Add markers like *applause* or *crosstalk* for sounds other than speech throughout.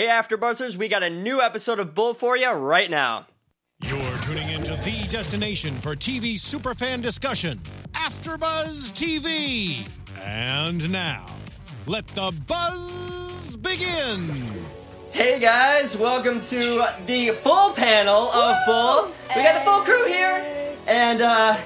Hey, AfterBuzzers, we got a new episode of Bull for you right now. You're tuning into the destination for TV superfan discussion, AfterBuzz TV. And now, let the buzz begin. Hey guys, welcome to the full panel of Bull. We got the full crew here, and uh,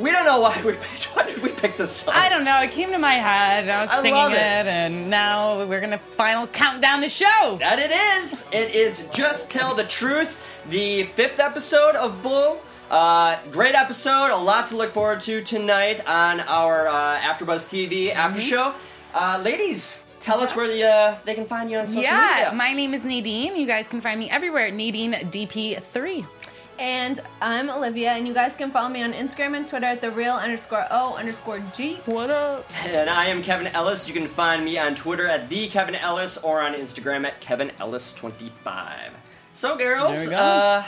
we don't know why we picked. Why did we pick this song? I don't know. It came to my head. I was I singing it. it. and now we're gonna final count down the show. That it is. It is Just Tell the Truth, the fifth episode of Bull. Uh, great episode. A lot to look forward to tonight on our uh, AfterBuzz TV after Mm-hmm. show. Uh, ladies, tell us where the, uh, they can find you on social media. yeah, media. my name is Nadine. You guys can find me everywhere. Nadine DP3. And I'm Olivia, and you guys can follow me on Instagram and Twitter at the real underscore O underscore G. What up? And I am Kevin Ellis. You can find me on Twitter at the Kevin Ellis or on Instagram at Kevin Ellis25. So, girls, go. uh,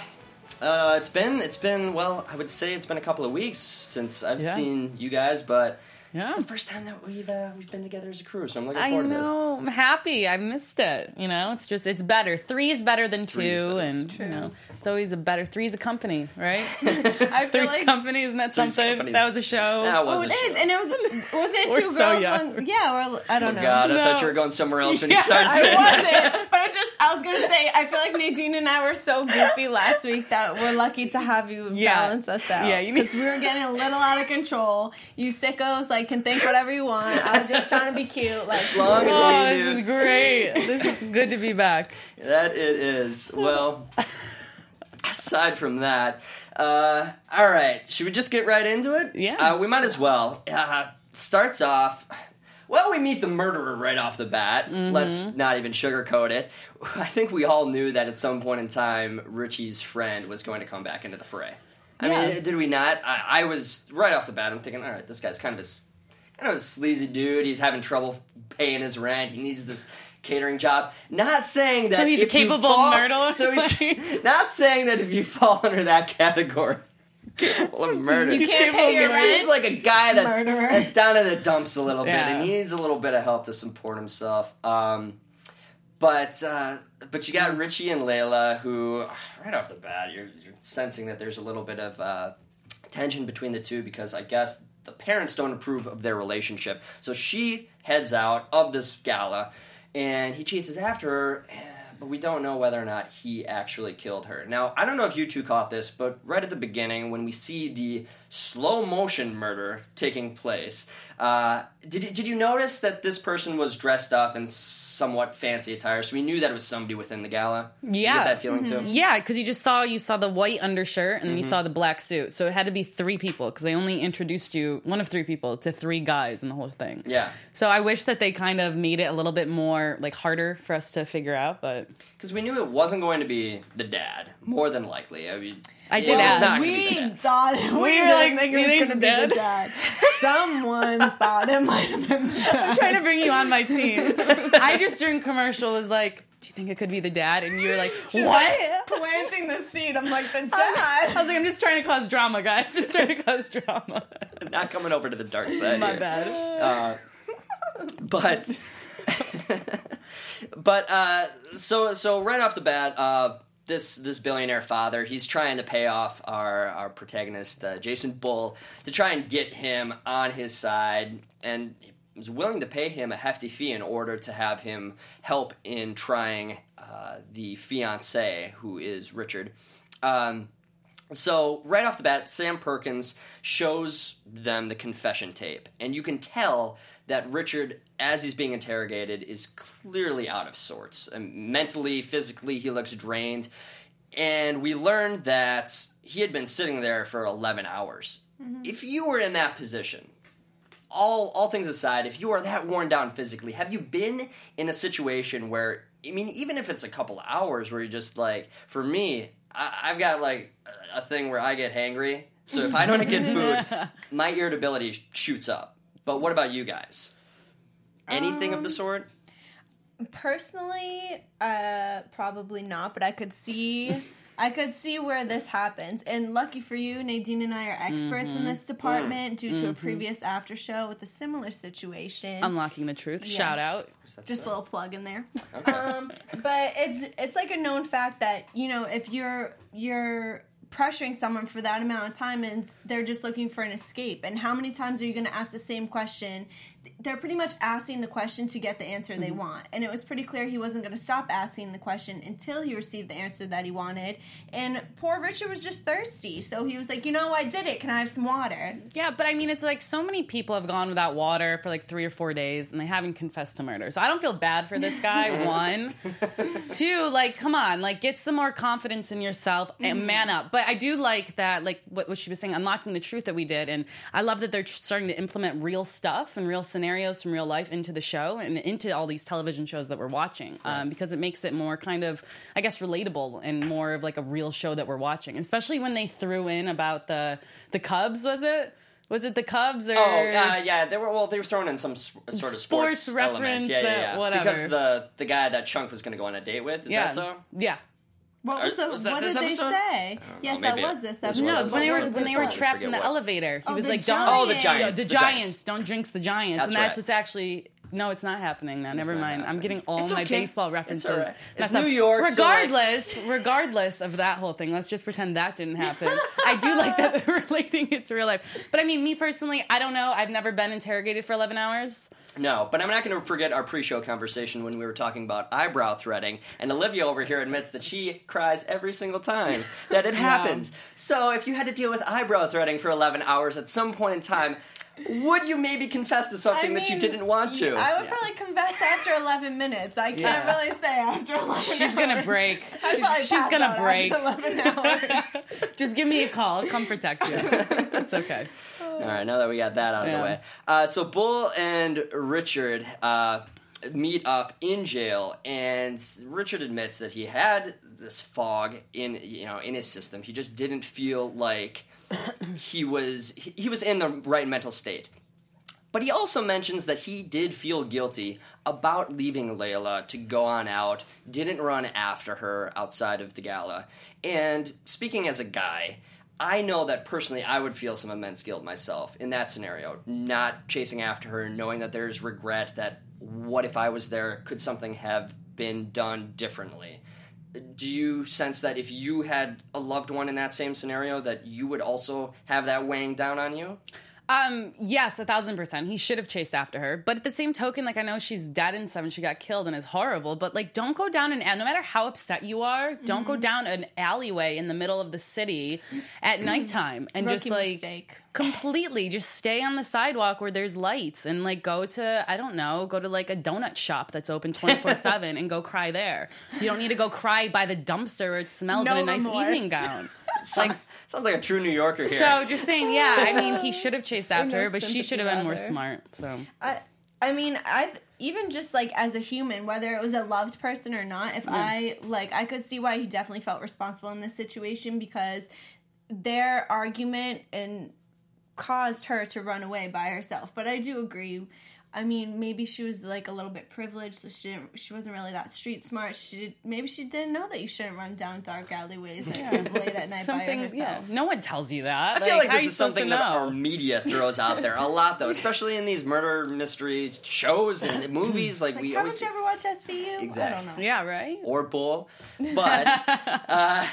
uh, it's been it's been well, I would say it's been a couple of weeks since I've Yeah. seen you guys, but Yeah. it's the first time that we've uh, we've been together as a crew. So I'm looking I forward to know. I'm happy. I missed it. You know, it's just it's better. Three is better than Three is two, better. and you know, it's always a better. Three is a company, right? *laughs* I feel *laughs* Three's like company, isn't that something? Company. That was a show. That was Oh, a it is, show. and it was *laughs* was it We're two so girls? young. One, yeah, or I don't Oh know. God, I No. thought you were going somewhere else when Yeah, you started I saying that. wasn't, but I just I was gonna say I feel like Nadine and I were so goofy last week that we're lucky to have you Yeah. balance us out. Yeah, you because we were getting a little out of control. You sickos like can think whatever you want. I was just trying to be cute, like As long as Oh, we this is great. This is good to be back. that it is. Well, aside from that, uh, all right, should we just get right into it? Yeah, uh, we might as well. Uh, starts off. Well, we meet the murderer right off the bat. Mm-hmm. Let's not even sugarcoat it. *laughs* I think we all knew that at some point in time, Richie's friend was going to come back into the fray. I Yeah. mean, did we not? I, I was right off the bat. I'm thinking, all right, this guy's kind of a kind of a sleazy dude. He's having trouble paying his rent. He needs this catering job. Not saying that So he's a if you capable fall- murderer? So he's *laughs* *laughs* not saying that if you fall under that category, capable of murder. you can't pay your just seems like a guy that's Murderer. that's down in the dumps a little bit Yeah. and he needs a little bit of help to support himself. Um, but uh, but you got Richie and Layla who *sighs* right off the bat you're, you're sensing that there's a little bit of uh, tension between the two because I guess the parents don't approve of their relationship. So she heads out of this gala and he chases after her. eh, But we don't know whether or not he actually killed her. Now, I don't know if you two caught this, but right at the beginning, when we see the slow motion murder taking place, uh, did, you- did you notice that this person was dressed up in somewhat fancy attire? So we knew that it was somebody within the gala. You Yeah. get that feeling too? Yeah, because you just saw you saw the white undershirt and Mm-hmm. you saw the black suit, so it had to be three people because they only introduced you one of three people to three guys in the whole thing. Yeah. So I wish that they kind of made it a little bit more like harder for us to figure out, but Because we knew it wasn't going to be the dad, more than likely. I mean, I did was ask. not We the dad. thought we, were like, think you it was going to be dead? the dad. Someone *laughs* thought it might have been the dad. I'm trying to bring you on my team. *laughs* I just during commercial was like, "Do you think it could be the dad?" And you're like, "What?" planting the seed. I'm like the *laughs* dad. I was like, "I'm just trying to cause drama, guys. Just trying to cause drama." Not coming over to the dark side. My here. bad. Uh, but but uh, so so right off the bat, uh, this this billionaire father, he's trying to pay off our our protagonist, uh, Jason Bull, to try and get him on his side, and is willing to pay him a hefty fee in order to have him help in trying uh, the fiance, who is Richard. Um, so right off the bat, Sam Perkins shows them the confession tape, and you can tell that Richard, as he's being interrogated, is clearly out of sorts. Um, mentally, physically, he looks drained, and we learned that he had been sitting there for eleven hours. If you were in that position, all all things aside, if you are that worn down physically, have you been in a situation where I mean, even if it's a couple hours where you're just like, for me, I, I've got like a- thing where I get hangry. So if I don't get food, *laughs* my irritability shoots up. But what about you guys? Anything of the sort? Personally, uh, probably not, but I could see. *laughs* I could see where this happens. And lucky for you, Nadine and I are experts in this department due to a previous after show with a similar situation. Unlocking the truth. Shout out. Just a little plug in there. Um, but it's it's like a known fact that you know if you're you're pressuring someone for that amount of time and they're just looking for an escape and how many times are you going to ask the same question they're pretty much asking the question to get the answer they mm-hmm. want and it was pretty clear he wasn't going to stop asking the question until he received the answer that he wanted and poor richard was just thirsty so he was like you know i did it can i have some water Yeah, but I mean, it's like so many people have gone without water for like three or four days and they haven't confessed to murder. So I don't feel bad for this guy. *laughs* One, two, like, come on, like, get some more confidence in yourself and mm-hmm. man up. But I do like that, like, what, what she was saying, unlocking the truth that we did. And I love that they're starting to implement real stuff and real scenarios from real life into the show and into all these television shows that we're watching um, because it makes it more kind of, I guess, relatable and more of like a real show that we're watching. Especially when they threw in about the the Cubs, was it? Was it the Cubs or? Oh, uh, yeah, they were well. They were throwing in some s- sort of sports, Sports element. reference Yeah, yeah, that- yeah. whatever. Because the the guy that Chunk was going to go on a date with. Is yeah, that so? yeah. What was, the, was that what this did episode? they say know, yes that was this this episode No, when they were when they were trapped in the what. elevator, he Oh, was the like, "Don't." Giants. Oh, the Giants. The, the Giants. Giants. Don't jinx the Giants, That's and that's right. what's actually. No, it's not happening now. Never not mind. I'm getting all It's my okay. baseball It's references. all right. It's. New York, so, like- Regardless, regardless of that whole thing, let's just pretend that didn't happen. I do like that *laughs* relating it to real life. But I mean, me personally, I don't know. I've never been interrogated for 11 hours. No, but I'm not going to forget our pre-show conversation when we were talking about eyebrow threading, and Olivia over here admits that she cries every single time that it *laughs* happens. So if you had to deal with eyebrow threading for 11 hours at some point in time, would you maybe confess to something I that you mean, didn't want to? I would Yeah. probably confess after 11 minutes. I can't Yeah. really say after 11 She's gonna break. I'd She's, probably she's pass gonna out break. After 11 hours. *laughs* Just give me a call. I'll come protect you. It's okay. All right, now that we got that out of Yeah. the way, uh, so Bull and Richard uh, meet up in jail, and Richard admits that he had this fog in you know in his system. He just didn't feel like he was he, was in the right mental state. But he also mentions that he did feel guilty about leaving Layla to go on out, didn't run after her outside of the gala. And speaking as a guy, I know that personally I would feel some immense guilt myself in that scenario, not chasing after her, knowing that there's regret that what if I was there? Could something have been done differently? Do you sense that if you had a loved one in that same scenario, that you would also have that weighing down on you? Um, yes, a thousand percent. He should have chased after her. But at the same token, like I know she's dead in seven, she got killed and is horrible. But like, don't go down an no matter how upset you are, don't Mm-hmm. go down an alleyway in the middle of the city at *clears throat* nighttime and just like mistake. *laughs* completely just stay on the sidewalk where there's lights and like go to I don't know, go to like a donut shop that's open twenty four *laughs* seven and go cry there. You don't need to go cry by the dumpster where it smells No in a nice remorse. evening gown. *laughs* Like Sounds like a true New Yorker here. so, just saying, yeah. I mean, he should have chased *laughs* after her, but she should have been more smart. So, I, I mean, I even just like as a human, whether it was a loved person or not, if I like, I could see why he definitely felt responsible in this situation because their argument and caused her to run away by herself. But I do agree. I mean, maybe she was like a little bit privileged, so she didn't. She wasn't really that street smart. She did, maybe she didn't know that you shouldn't run down dark alleyways at, late at night by something, yourself. yeah. No one tells you that. I feel like how this is something that our media throws out there a lot, though, especially in these murder mystery shows and *laughs* movies. Like, Like, we haven't always you ever watched SVU? I Exactly. don't know. Yeah, right. or bull, *laughs* but uh,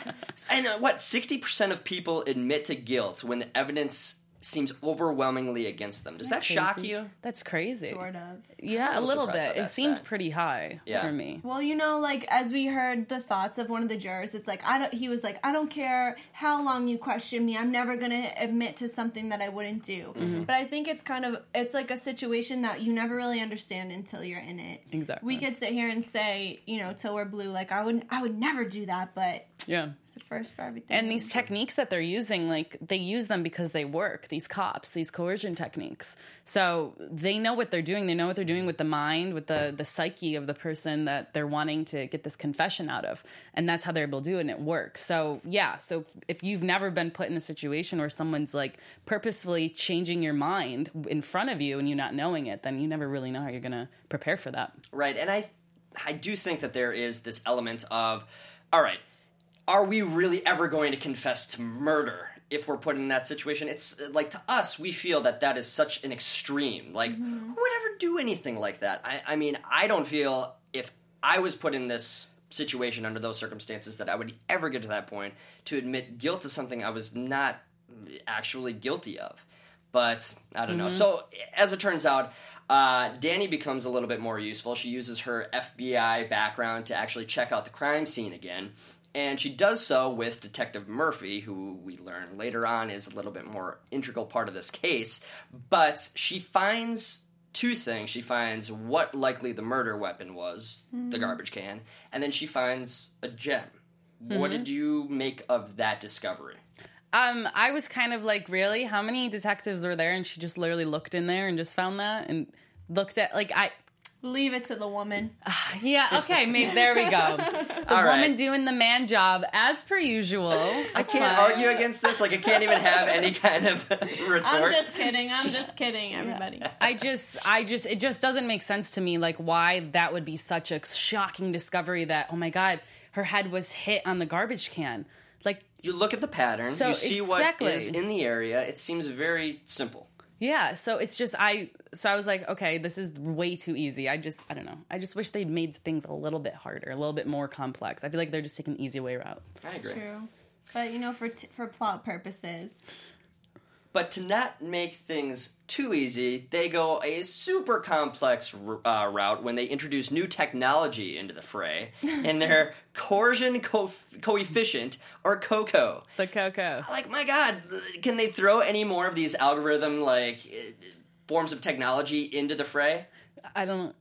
and uh, what sixty percent of people admit to guilt when the evidence seems overwhelmingly against them. Does that shock you? That's crazy. Sort of. Yeah, a little little surprised by bit. It seemed stat. pretty high Yeah. for me. Well, you know, like as we heard the thoughts of one of the jurors, it's like I don't. He was like, I don't care how long you question me. I'm never gonna admit to something that I wouldn't do. Mm-hmm. But I think it's kind of it's like a situation that you never really understand until you're in it. Exactly. We could sit here and say, you know, till we're blue, like I would, I would never do that, but Yeah. it's the first for everything. And these techniques that they're using, like they use them because they work. These cops, these coercion techniques. So they know what they're doing. They know what they're doing with the mind, with the the psyche of the person that they're wanting to get this confession out of, and that's how they're able to do it, and it works. So yeah. So if you've never been put in a situation where someone's like purposefully changing your mind in front of you and you're not knowing it, then you never really know how you're gonna prepare for that. Right, and I I do think that there is this element of all right, are we really ever going to confess to murder if we're put in that situation? It's uh, like to us, we feel that that is such an extreme. Like, who would ever do anything like that? I, I mean, I don't feel if I was put in this situation under those circumstances that I would ever get to that point to admit guilt to something I was not actually guilty of. But I don't know. So as it turns out, uh, Danny becomes a little bit more useful. She uses her FBI background to actually check out the crime scene again. And she does so with Detective Murphy, who we learn later on is a little bit more integral part of this case. But she finds two things. She finds what likely the murder weapon was, the garbage can, and then she finds a gem. What did you make of that discovery? Um, I was kind of like, really? How many detectives were there? And she just literally looked in there and just found that and looked at like I. Leave it to the woman. *sighs* Yeah, okay, maybe there we go. *laughs* The All right. woman doing the man job as per usual. I can't argue against this. Like, I can't even have any kind of *laughs* retort. I'm just kidding. I'm just *laughs* kidding, everybody. I just, I just, it just doesn't make sense to me, like why that would be such a shocking discovery that, oh my god, her head was hit on the garbage can. Like, you look at the pattern, So, you see exactly. what is in the area. It seems very simple. Yeah. So it's just, I, so I was like, okay, this is way too easy. I just, I don't know. I just wish they'd made things a little bit harder, a little bit more complex. I feel like they're just taking the easy way route. I agree. True. But you know, for t- for plot purposes, But to not make things too easy, they go a super complex uh, route when they introduce new technology into the fray *laughs* in their coercion co- coefficient, or COCO. The Coco. Like, my God, can they throw any more of these algorithm like forms of technology into the fray? I don't,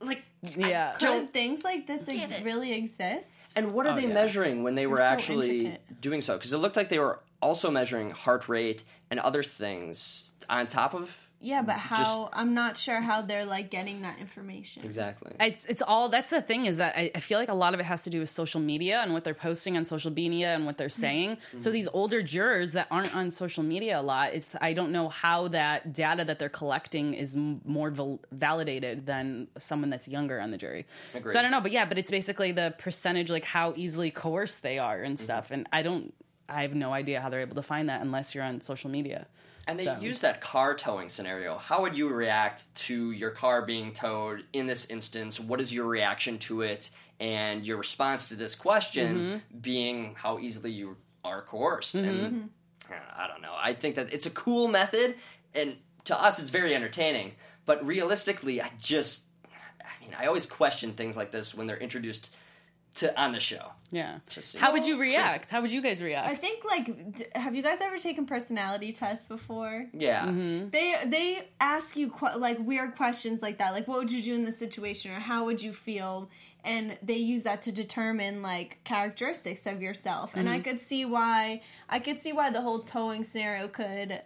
Like, Yeah. I don't don't. things like this like, Get it. really exist? And what are Oh, they yeah. measuring when they were so actually intricate. doing so? Because it looked like they were also measuring heart rate and other things on top of. Yeah, but mm, how? Just- I'm not sure how they're like getting that information. Exactly. it's it's all that's the thing is that I, I feel like a lot of it has to do with social media and what they're posting on social media and what they're mm-hmm. saying. So mm-hmm. these older jurors that aren't on social media a lot, it's I don't know how that data that they're collecting is m- more val- validated than someone that's younger on the jury. Agreed. So I don't know, but yeah, but it's basically the percentage like how easily coerced they are and mm-hmm. stuff. And I don't, I have no idea how they're able to find that unless you're on social media. And they So- use that car towing scenario. How would you react to your car being towed in this instance? What is your reaction to it? And your response to this question Mm-hmm. being how easily you are coerced. And uh, I don't know. I think that it's a cool method, and to us, it's very entertaining. But realistically, I just, I mean, I always question things like this when they're introduced to on the show. Yeah. Just How would seems you crazy. react? How would you guys react? I think like, d- have you guys ever taken personality tests before? Yeah. Mm-hmm. They they ask you que- like weird questions like that, like what would you do in this situation, or how would you feel, and they use that to determine like characteristics of yourself. And I could see why I could see why the whole towing scenario could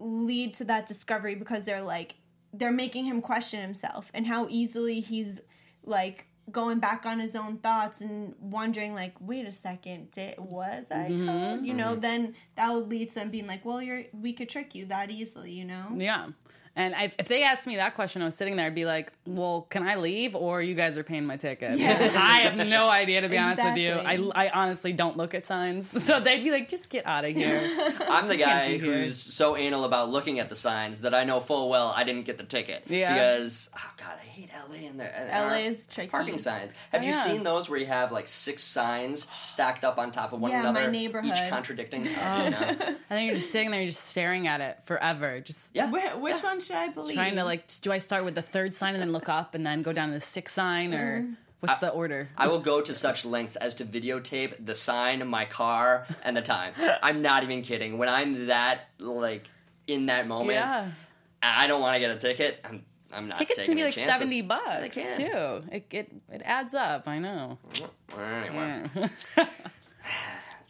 lead to that discovery because they're like they're making him question himself and how easily he's like going back on his own thoughts and wondering like wait a second did was i mm-hmm. told? You know mm-hmm. then that would lead to them being like well you're we could trick you that easily you know? Yeah. And I, if they asked me that question, I was sitting there, I'd be like, "Well, can I leave, or you guys are paying my ticket?" Yeah. *laughs* I have no idea, to be honest with you. I, I honestly don't look at signs, *laughs* so they'd be like, "Just get out of here." *laughs* I'm the guy who's so anal about looking at the signs that I know full well I didn't get the ticket. Yeah. Because oh god, I hate LA and their and LA is tricky. parking signs. Have Oh, you yeah. seen those where you have like six signs stacked up on top of one Yeah, my another, neighborhood. each contradicting? Oh, no. and then you're just sitting there, you're just staring at it forever, just Yeah. Wh- which one should i believe trying to like, do I start with the third sign and then look up, and then go down to the sixth sign, or mm. what's the order? I will go to such lengths as to videotape the sign, my car, and the time. *laughs* I'm not even kidding. When I'm that like in that moment, yeah, I don't want to get a ticket. I'm I'm not tickets can be like chances. seventy bucks can. too. It, it it adds up. I know. Well, anyway. Yeah. *laughs*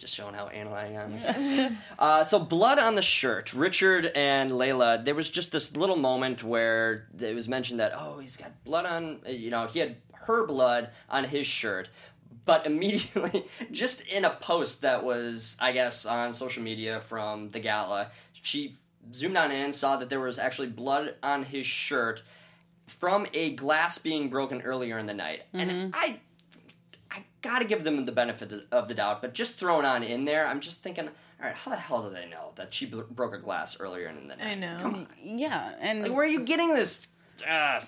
just showing how anal I am. *laughs* uh, so, blood on the shirt. Richard and Layla. There was just this little moment where it was mentioned that oh, he's got blood on. You know, he had her blood on his shirt. But *laughs* immediately, just in a post that was, I guess, on social media from the gala, she zoomed on in, saw that there was actually blood on his shirt from a glass being broken earlier in the night. And I I got to give them the benefit of the doubt, but just thrown on in there, I'm just thinking, all right, how the hell do they know that she bro- broke a glass earlier in the night? I know. Come on. Yeah, and Like, where are you getting this? Uh, I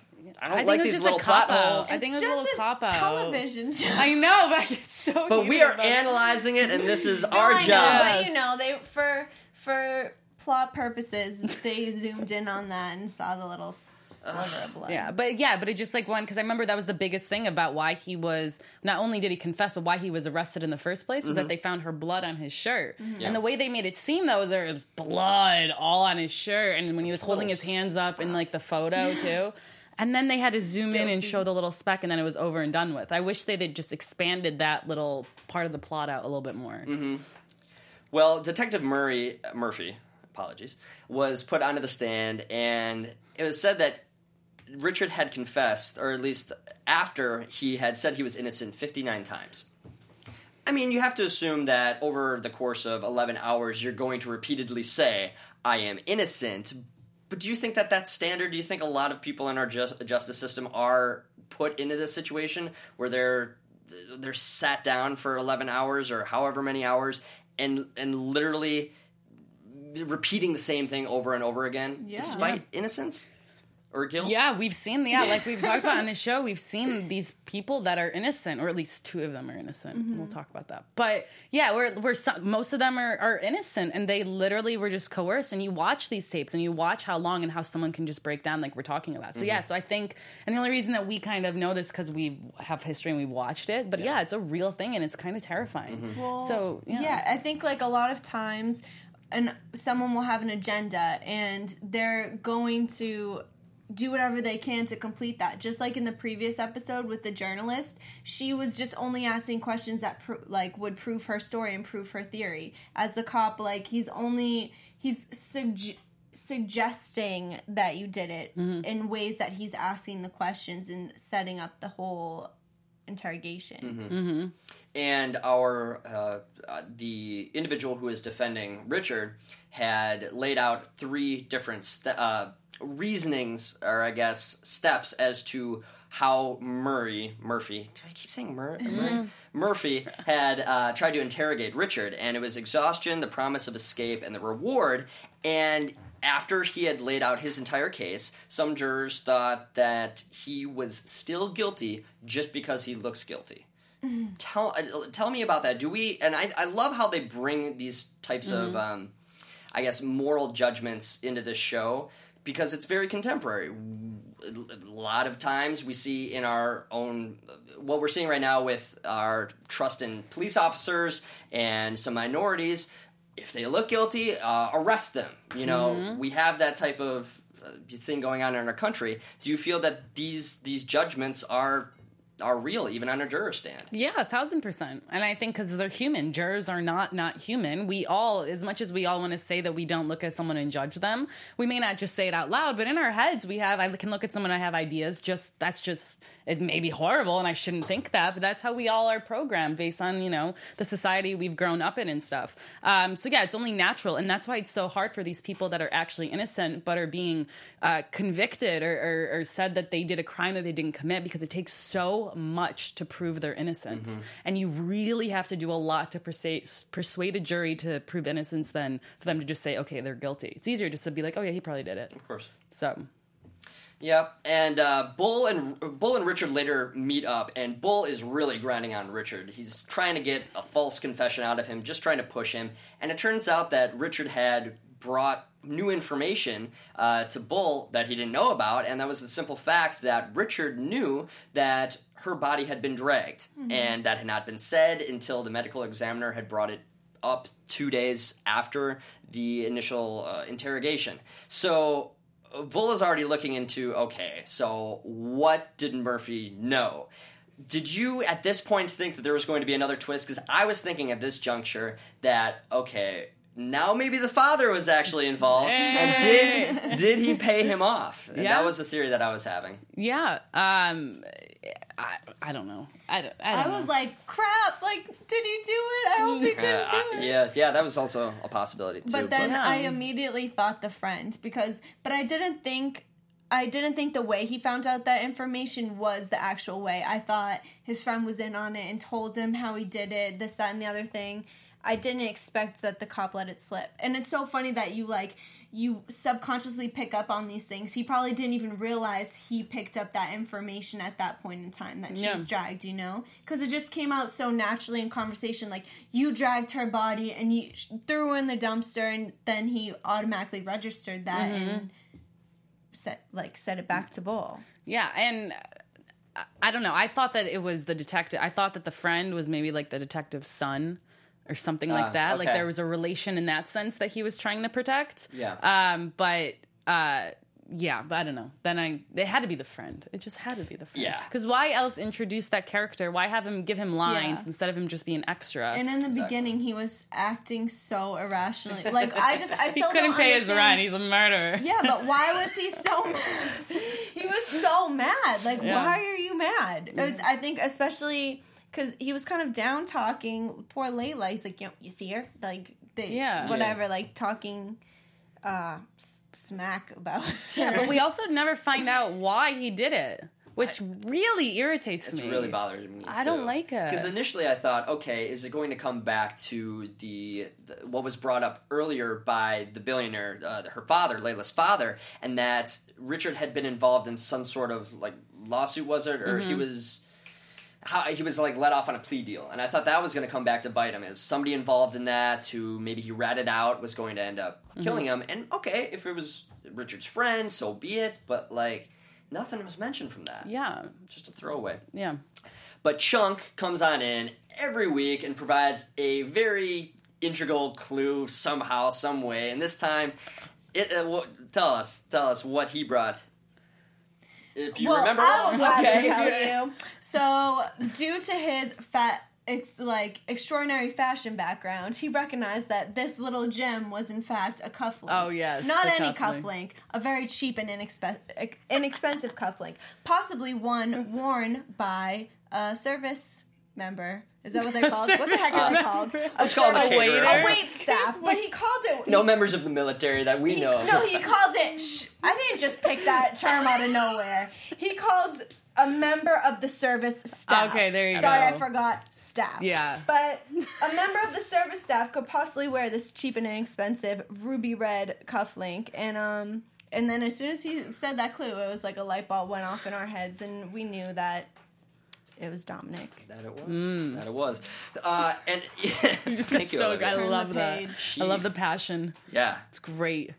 don't I think like these little a plot holes. I think it was It's a little just cop out. television show. *laughs* I know, but it's so. But we are about analyzing it, and this is *laughs* No, our I know, job. but you know, they for for plot purposes, they zoomed in on that and saw the little sliver of blood. Yeah, but yeah, but it just like one because I remember that was the biggest thing about why he was not only did he confess, but why he was arrested in the first place was that mm-hmm. they found her blood on his shirt, Yeah. and the way they made it seem though was there was blood all on his shirt, and when he was holding his hands up in like the photo *laughs* too. And then they had to zoom in and show the little speck, and then it was over and done with. I wish they had just expanded that little part of the plot out a little bit more. Mm-hmm. Well, Detective Murray Murphy, apologies, was put onto the stand, and it was said that Richard had confessed, or at least after he had said he was innocent 59 times. I mean, you have to assume that over the course of 11 hours, you're going to repeatedly say, I am innocent. But do you think that that's standard? Do you think a lot of people in our just, justice system are put into this situation where they're they're sat down for 11 hours or however many hours and and literally repeating the same thing over and over again Yeah. despite innocence or guilt? Yeah, we've seen yeah, like we've talked about on *laughs* the show, we've seen these people that are innocent, or at least two of them are innocent. Mm-hmm. We'll talk about that. But yeah, we're we're some, most of them are, are innocent, and they literally were just coerced. And you watch these tapes, and you watch how long and how someone can just break down, like we're talking about. So yeah, mm-hmm. so I think, and the only reason that we kind of know this because we have history and we've watched it. But yeah, it's a real thing, and it's kind of terrifying. Mm-hmm. so yeah. yeah, I think like a lot of times, and someone will have an agenda and they're going to do whatever they can to complete that. Just like in the previous episode with the journalist, she was just only asking questions that pro- like would prove her story and prove her theory. As the cop, like he's only he's sugge- suggesting that you did it mm-hmm. in ways that he's asking the questions and setting up the whole interrogation. and our uh, uh, the individual who is defending Richard had laid out three different ste- uh, reasonings, or I guess steps, as to how Murray Murphy. Do I keep saying Mur- Murray? Murphy had uh, tried to interrogate Richard, and it was exhaustion, the promise of escape, and the reward. And after he had laid out his entire case, some jurors thought that he was still guilty just because he looks guilty *laughs* tell uh, tell me about that. Do we? And I I love how they bring these types of um, I guess moral judgments into this show because it's very contemporary. A lot of times we see in our own what we're seeing right now with our trust in police officers and some minorities. If they look guilty, uh, arrest them. You know, we have that type of uh, thing going on in our country. Do you feel that these these judgments are are real even on a juror stand? Yeah, a thousand percent. And I think because they're human, jurors are not not human. We all, as much as we all want to say that we don't look at someone and judge them, we may not just say it out loud, but in our heads, we have. I can look at someone, I have ideas. Just that's just it may be horrible, and I shouldn't think that, but that's how we all are programmed based on you know the society we've grown up in and stuff. Um, so yeah, it's only natural, and that's why it's so hard for these people that are actually innocent but are being uh, convicted or, or, or said that they did a crime that they didn't commit because it takes so much to prove their innocence, and you really have to do a lot to persuade persuade a jury to prove innocence than for them to just say okay they're guilty. It's easier just to be like oh yeah he probably did it. Of course. So Yeah, and uh, Bull and Bull and Richard later meet up, and Bull is really grinding on Richard. He's trying to get a false confession out of him, just trying to push him. And it turns out that Richard had brought new information uh, to Bull that he didn't know about, and that was the simple fact that Richard knew that her body had been dragged, and that had not been said until the medical examiner had brought it up two days after the initial uh, interrogation. So Bull is already looking into okay, so what did Murphy know? Did you at this point think that there was going to be another twist? Because I was thinking at this juncture that okay, now maybe the father was actually involved, and did *laughs* did he pay him off? And Yeah. that was the theory that I was having. yeah, um, I, I don't know. I, don't, I, don't I was know. like, crap, like, did he do it? I hope he *laughs* didn't do it. yeah, yeah, that was also a possibility too. But then Yeah. I um, immediately thought the friend because, but I didn't think, I didn't think the way he found out that information was the actual way. I thought his friend was in on it and told him how he did it, this, that, and the other thing. I didn't expect that the cop let it slip. And it's so funny that you like you subconsciously pick up on these things. He probably didn't even realize he picked up that information at that point in time that she Yeah. was dragged, you know? Because it just came out so naturally in conversation. Like, you dragged her body and you threw her in the dumpster, and then he automatically registered that mm-hmm. and set, like, set it back to Bull. Yeah, and I- I don't know. I thought that it was the detective. I thought that the friend was maybe like the detective's son or something Ah, like that. Like there was a relation in that sense that he was trying to protect. Yeah. Um, but uh, yeah, but I don't know. Then I it had to be the friend. It just had to be the friend. Yeah. Because why else introduce that character? Why have him give him lines Yeah. instead of him just being extra? And in the Exactly. beginning, he was acting so irrationally. Like, I just, I *laughs* he couldn't don't pay his rent. He's a murderer. Yeah, but why was he so *laughs* mad? He was so mad. Like, Yeah. why are you mad? Was, I think, especially because he was kind of down talking. Poor Layla. He's like, you know, you see her? Like, they, Yeah. whatever, like talking uh, s- smack about *laughs* Yeah, her. but we also never find out why he did it, which really irritates It's me. really bothers me. I don't like it. because initially I thought, okay, is it going to come back to the, the what was brought up earlier by the billionaire, uh, her father, Layla's father, and that Richard had been involved in some sort of like lawsuit, was it, or Mm-hmm. he was. How, he was like let off on a plea deal, and I thought that was going to come back to bite him. Is somebody involved in that who maybe he ratted out was going to end up Mm-hmm. killing him? And okay, if it was Richard's friend, so be it. But like nothing was mentioned from that. Yeah, just a throwaway. yeah. But Chunk comes on in every week and provides a very integral clue somehow, some way. And this time, it, uh, wha- tell us, tell us what he brought. If you well, remember, I'll *laughs* okay. tell you- *laughs* you. So, due to his fat, it's like extraordinary fashion background, he recognized that this little gem was in fact a cufflink. Oh, yes, not any cufflink. cufflink, a very cheap and inexpe- inexpensive cufflink, possibly one worn by a service member. Is that what they're called? What the heck are they service called? member. A, Let's a service- caterer. a wait staff, but he called it. No members of the military that we he- know. of. No, he *laughs* called it. Shh, I didn't just pick that term out of nowhere. He called a member of the service staff. Okay, there you Sorry, go. Sorry, I forgot staff. Yeah. But a member of the service staff could possibly wear this cheap and inexpensive ruby red cufflink, and um, and then as soon as he said that clue, it was like a light bulb went off in our heads, and we knew that it was Dominic. That it was. Mm. That it was. Uh, and *laughs* thank you. so Olivia. I Turn the love that. page. I love the passion. Yeah, It's great.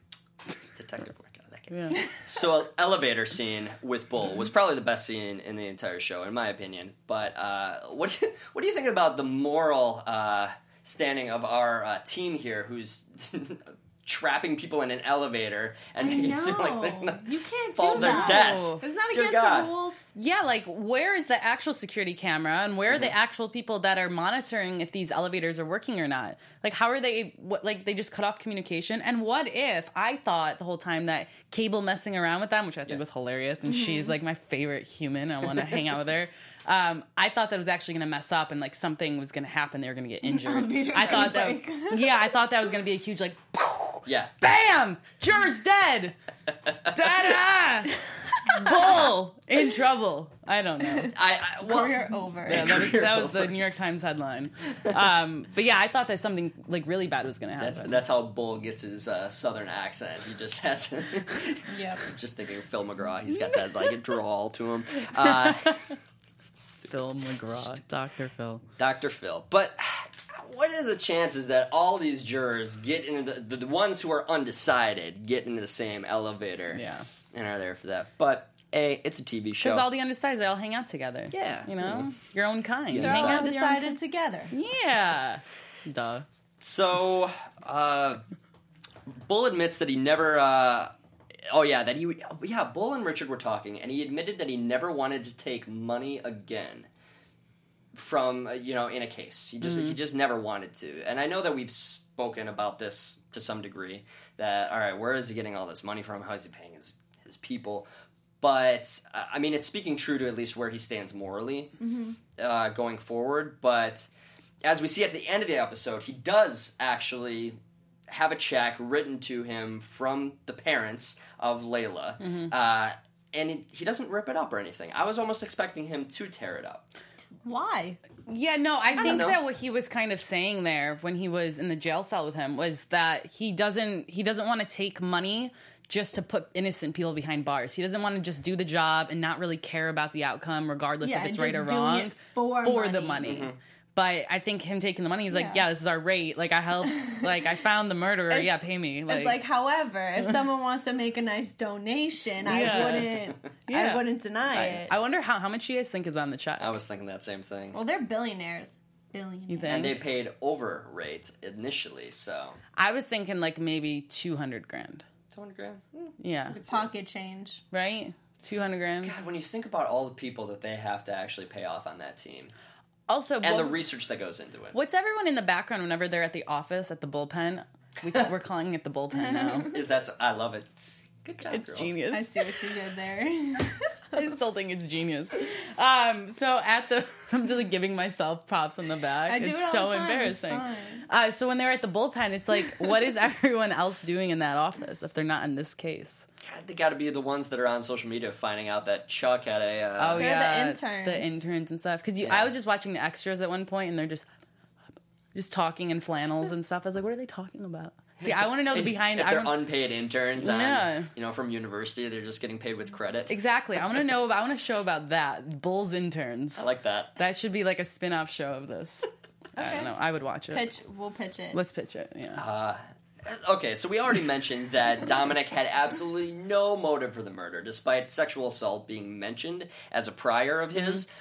detective work. I like it. Yeah. So, elevator scene with Bull was probably the best scene in the entire show, in my opinion. But uh, what do you, what do you think about the moral uh, standing of our uh, team here, who's *laughs* trapping people in an elevator and making it seem like they're gonna you can't fall do to their that. death? Isn't that Dear against God. the rules? Yeah, like where is the actual security camera and where are Mm-hmm. the actual people that are monitoring if these elevators are working or not? Like how are they what like they just cut off communication? And what if I thought the whole time that Cable messing around with them, which I think Yeah. was hilarious and Mm-hmm. she's like my favorite human. I want to hang out with her. Um, I thought that was actually going to mess up and like something was going to happen. They were going to get *laughs* injured. I thought that, *laughs* yeah, I thought that was going to be a huge like, *laughs* Yeah. bam, juror's dead, *laughs* da bull in trouble. I don't know. I, I well, Career over. Yeah, that was, that was the. New York Times headline. Um, but yeah, I thought that something like really bad was going to That's, happen. that's how Bull gets his uh, southern accent. He just has. *laughs* Yep. just thinking of Phil McGraw. He's got that like drawl to him. *laughs* Uh, Phil McGraw, Doctor Phil. Dr. Phil. But what are the chances that all these jurors get into the, the, the ones who are undecided get into the same elevator Yeah, and are there for that? But A, it's a TV show. because all the undecideds they all hang out together. Yeah. you know, your own kind. They're hang all out with own Decided together. Yeah. Duh. so, uh, Bull admits that he never. Uh, oh yeah, that he. oh, Yeah, Bull and Richard were talking, and he admitted that he never wanted to take money again from uh, you know in a case. He just he just never wanted to. And I know that we've spoken about this to some degree. That all right, where is he getting all this money from? How is he paying his his people? But uh, I mean, it's speaking true to at least where he stands morally uh, going forward. But as we see at the end of the episode, he does actually have a check written to him from the parents of Layla, uh, and he, he doesn't rip it up or anything. I was almost expecting him to tear it up. Why? Yeah, no, I, think that what he was kind of saying there when he was in the jail cell with him was that he doesn't he doesn't want to take money just to put innocent people behind bars. He doesn't want to just do the job and not really care about the outcome, regardless Yeah, if it's right or doing wrong. it for the money. money. Mm-hmm. But I think him taking the money, he's like, Yeah. yeah, this is our rate. Like I helped, *laughs* like I found the murderer. It's- yeah, pay me. Like, it's like, however, if *laughs* someone wants to make a nice donation, I wouldn't. Yeah. I wouldn't deny it. I wonder how how much you guys think is on the check. I was thinking that same thing. well, they're billionaires. Billionaires. You think? and they paid over rate initially, so I was thinking like maybe two hundred grand. 200 grand. Hmm. Yeah, Pocket change. right. Two hundred grand. God, when you think about all the people that they have to actually pay off on that team Also, and the research that goes into it. What's everyone in the background whenever they're at the office at the bullpen? We, *laughs* we're calling it the bullpen now. Is that's I love it. Good job, It's girls. genius. I see what you did there. *laughs* *laughs* I still think it's genius. Um, so at the, *laughs* I'm just like giving myself props on the back. I do it's it all so the time. It's embarrassing. fun. Uh, so when they're at the bullpen, it's like, what is *laughs* everyone else doing in that office if they're not in this case? God, they got to be the ones that are on social media finding out that Chuck had a. Uh, Oh They're the yeah, interns. the interns and stuff. Because Yeah. I was just watching the extras at one point, and they're just just talking in flannels and stuff. I was like, what are they talking about? See, I want to know the behind. if I they're unpaid interns, on, Yeah. you know, from university, they're just getting paid with credit. exactly. I want to *laughs* know. I want to show about that. Bulls interns. I like that. that should be like a spin-off show of this. *laughs* I don't know. I would watch it. pitch. We'll pitch it. Let's pitch it. Yeah. Uh, okay, so we already mentioned that Dominic had absolutely no motive for the murder, despite sexual assault being mentioned as a prior of his. Mm-hmm.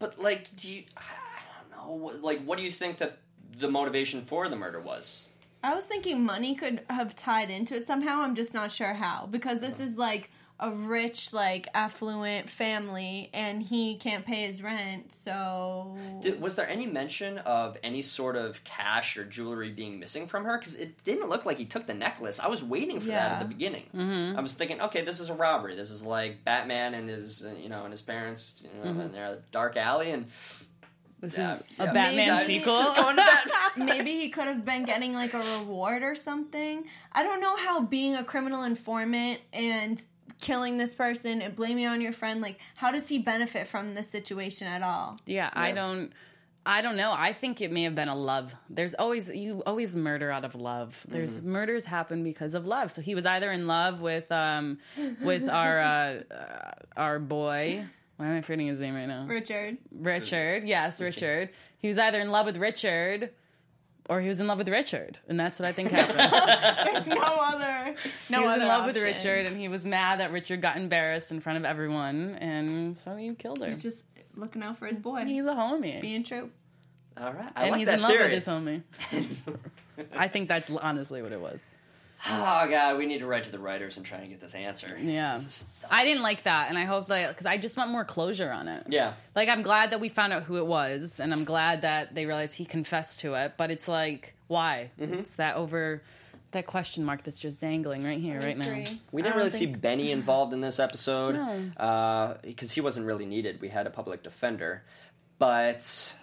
But like, do you? I I don't know. Like, what do you think that the motivation for the murder was? I was thinking money could have tied into it somehow. I'm just not sure how because this is like a rich, like affluent family, and he can't pay his rent. So Did, was there any mention of any sort of cash or jewelry being missing from her? Because it didn't look like he took the necklace. I was waiting for that at the beginning. Mm-hmm. I was thinking, okay, this is a robbery. This is like Batman and his, uh, you know, and his parents, you know, Mm-hmm. in their dark alley, and This Yeah, is yeah. a Batman Maybe- sequel. Just going to that. *laughs* maybe he could have been getting like a reward or something. I don't know how being a criminal informant and killing this person and blaming it on your friend, like, how does he benefit from this situation at all? Yeah, I don't. I don't know. I think it may have been a love. There's always you always murder out of love. There's murders happen because of love. So he was either in love with um with our uh, uh, our boy. Why am I forgetting his name right now? Richard. Richard. Yes, Richard. He was either in love with Richard or he was in love with Richard, and that's what I think happened. *laughs* There's no other. No he was other in love with. Richard, and he was mad that Richard got embarrassed in front of everyone, and so he killed her. He's just looking out for his boy. He's a homie. being true. All right, I and like he's that in love theory. with his homie. *laughs* I think that's honestly what it was. Oh god, we need to write to the writers and try and get this answer. Yeah. This is- I didn't like that, and I hope that because I just want more closure on it. yeah. Like I'm glad that we found out who it was, and I'm glad that they realized he confessed to it. But it's like, why? Mm-hmm. It's that over that question mark that's just dangling right here, right now. We didn't don't really see Benny involved in this episode No. because he wasn't really needed. We had a public defender, but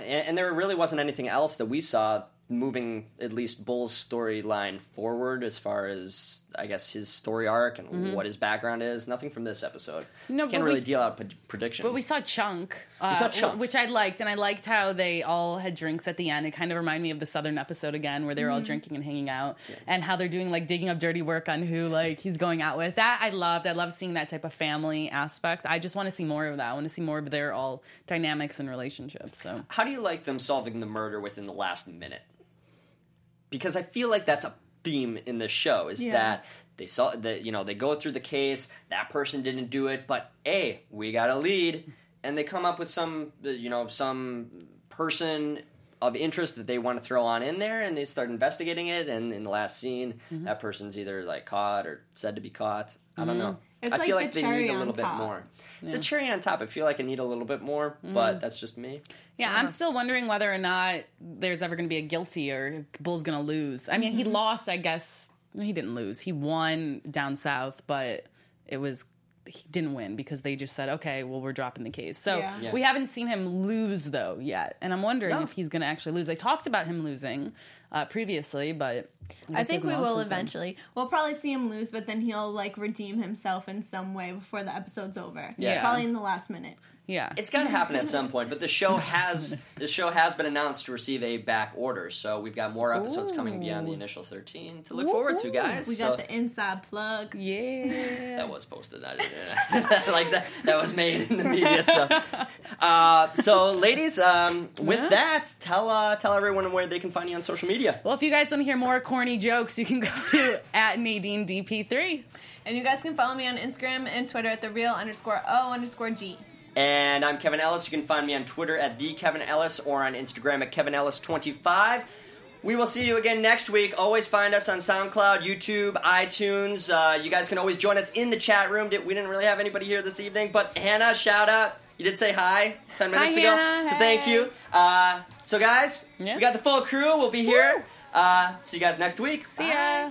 and, and there really wasn't anything else that we saw moving at least Bull's storyline forward as far as I guess his story arc and what his background is. Nothing from this episode. Mm-hmm. No, can't we really deal out p- predictions. But we saw Chunk, uh, saw Chunk. which I liked, and I liked how they all had drinks at the end. It kind of reminded me of the Southern episode again, where they were all drinking and hanging out, and how they're doing like digging up dirty work on who like he's going out with. That I loved. I love seeing that type of family aspect. I just want to see more of that. I want to see more of their all dynamics and relationships. So How do you like them solving the murder within the last minute? Because I feel like that's a theme in the show is Yeah. that they saw that you know they go through the case that person didn't do it but hey we got a lead and they come up with some uh, you know some person of interest that they want to throw on in there and they start investigating it and in the last scene Mm-hmm. that person's either like caught or said to be caught i don't know It's i like feel the like they need a little bit top. more it's a cherry on top i feel like i need a little bit more Mm-hmm. but that's just me yeah, I'm still wondering whether or not there's ever going to be a guilty or Bull's going to lose. I mean, Mm-hmm. he lost, I guess. He didn't lose. He won down south, but it was he didn't win because they just said, okay, well, we're dropping the case. So Yeah. Yeah. we haven't seen him lose though yet, and I'm wondering No. if he's going to actually lose. They talked about him losing uh, previously, but I think we will since then. eventually. We'll probably see him lose, but then he'll like redeem himself in some way before the episode's over. Yeah. Probably in the last minute. Yeah, It's got to happen at some point, but the show *laughs* has the show has been announced to receive a back order, so we've got more episodes coming beyond the initial thirteen to look forward to, guys. We So- got the inside plug. yeah. that was posted. I didn't, *laughs* like that. That was made in the media. So, *laughs* uh, so ladies, um, with Yeah. that, tell uh, tell everyone where they can find you on social media. Well, if you guys want to hear more corny jokes, you can go to at Nadine DP3. And you guys can follow me on Instagram and Twitter at the real underscore O underscore G. And I'm Kevin Ellis. You can find me on Twitter at the Kevin Ellis or on Instagram at Kevin Ellis25. We will see you again next week. Always find us on SoundCloud, YouTube, iTunes. Uh, you guys can always join us in the chat room. Did- We didn't really have anybody here this evening, but Hannah, shout out. You did say hi 10 minutes ago. Hannah. So thank you. Uh, so, guys, Yeah. we got the full crew. We'll be here. Uh, see you guys next week. See ya.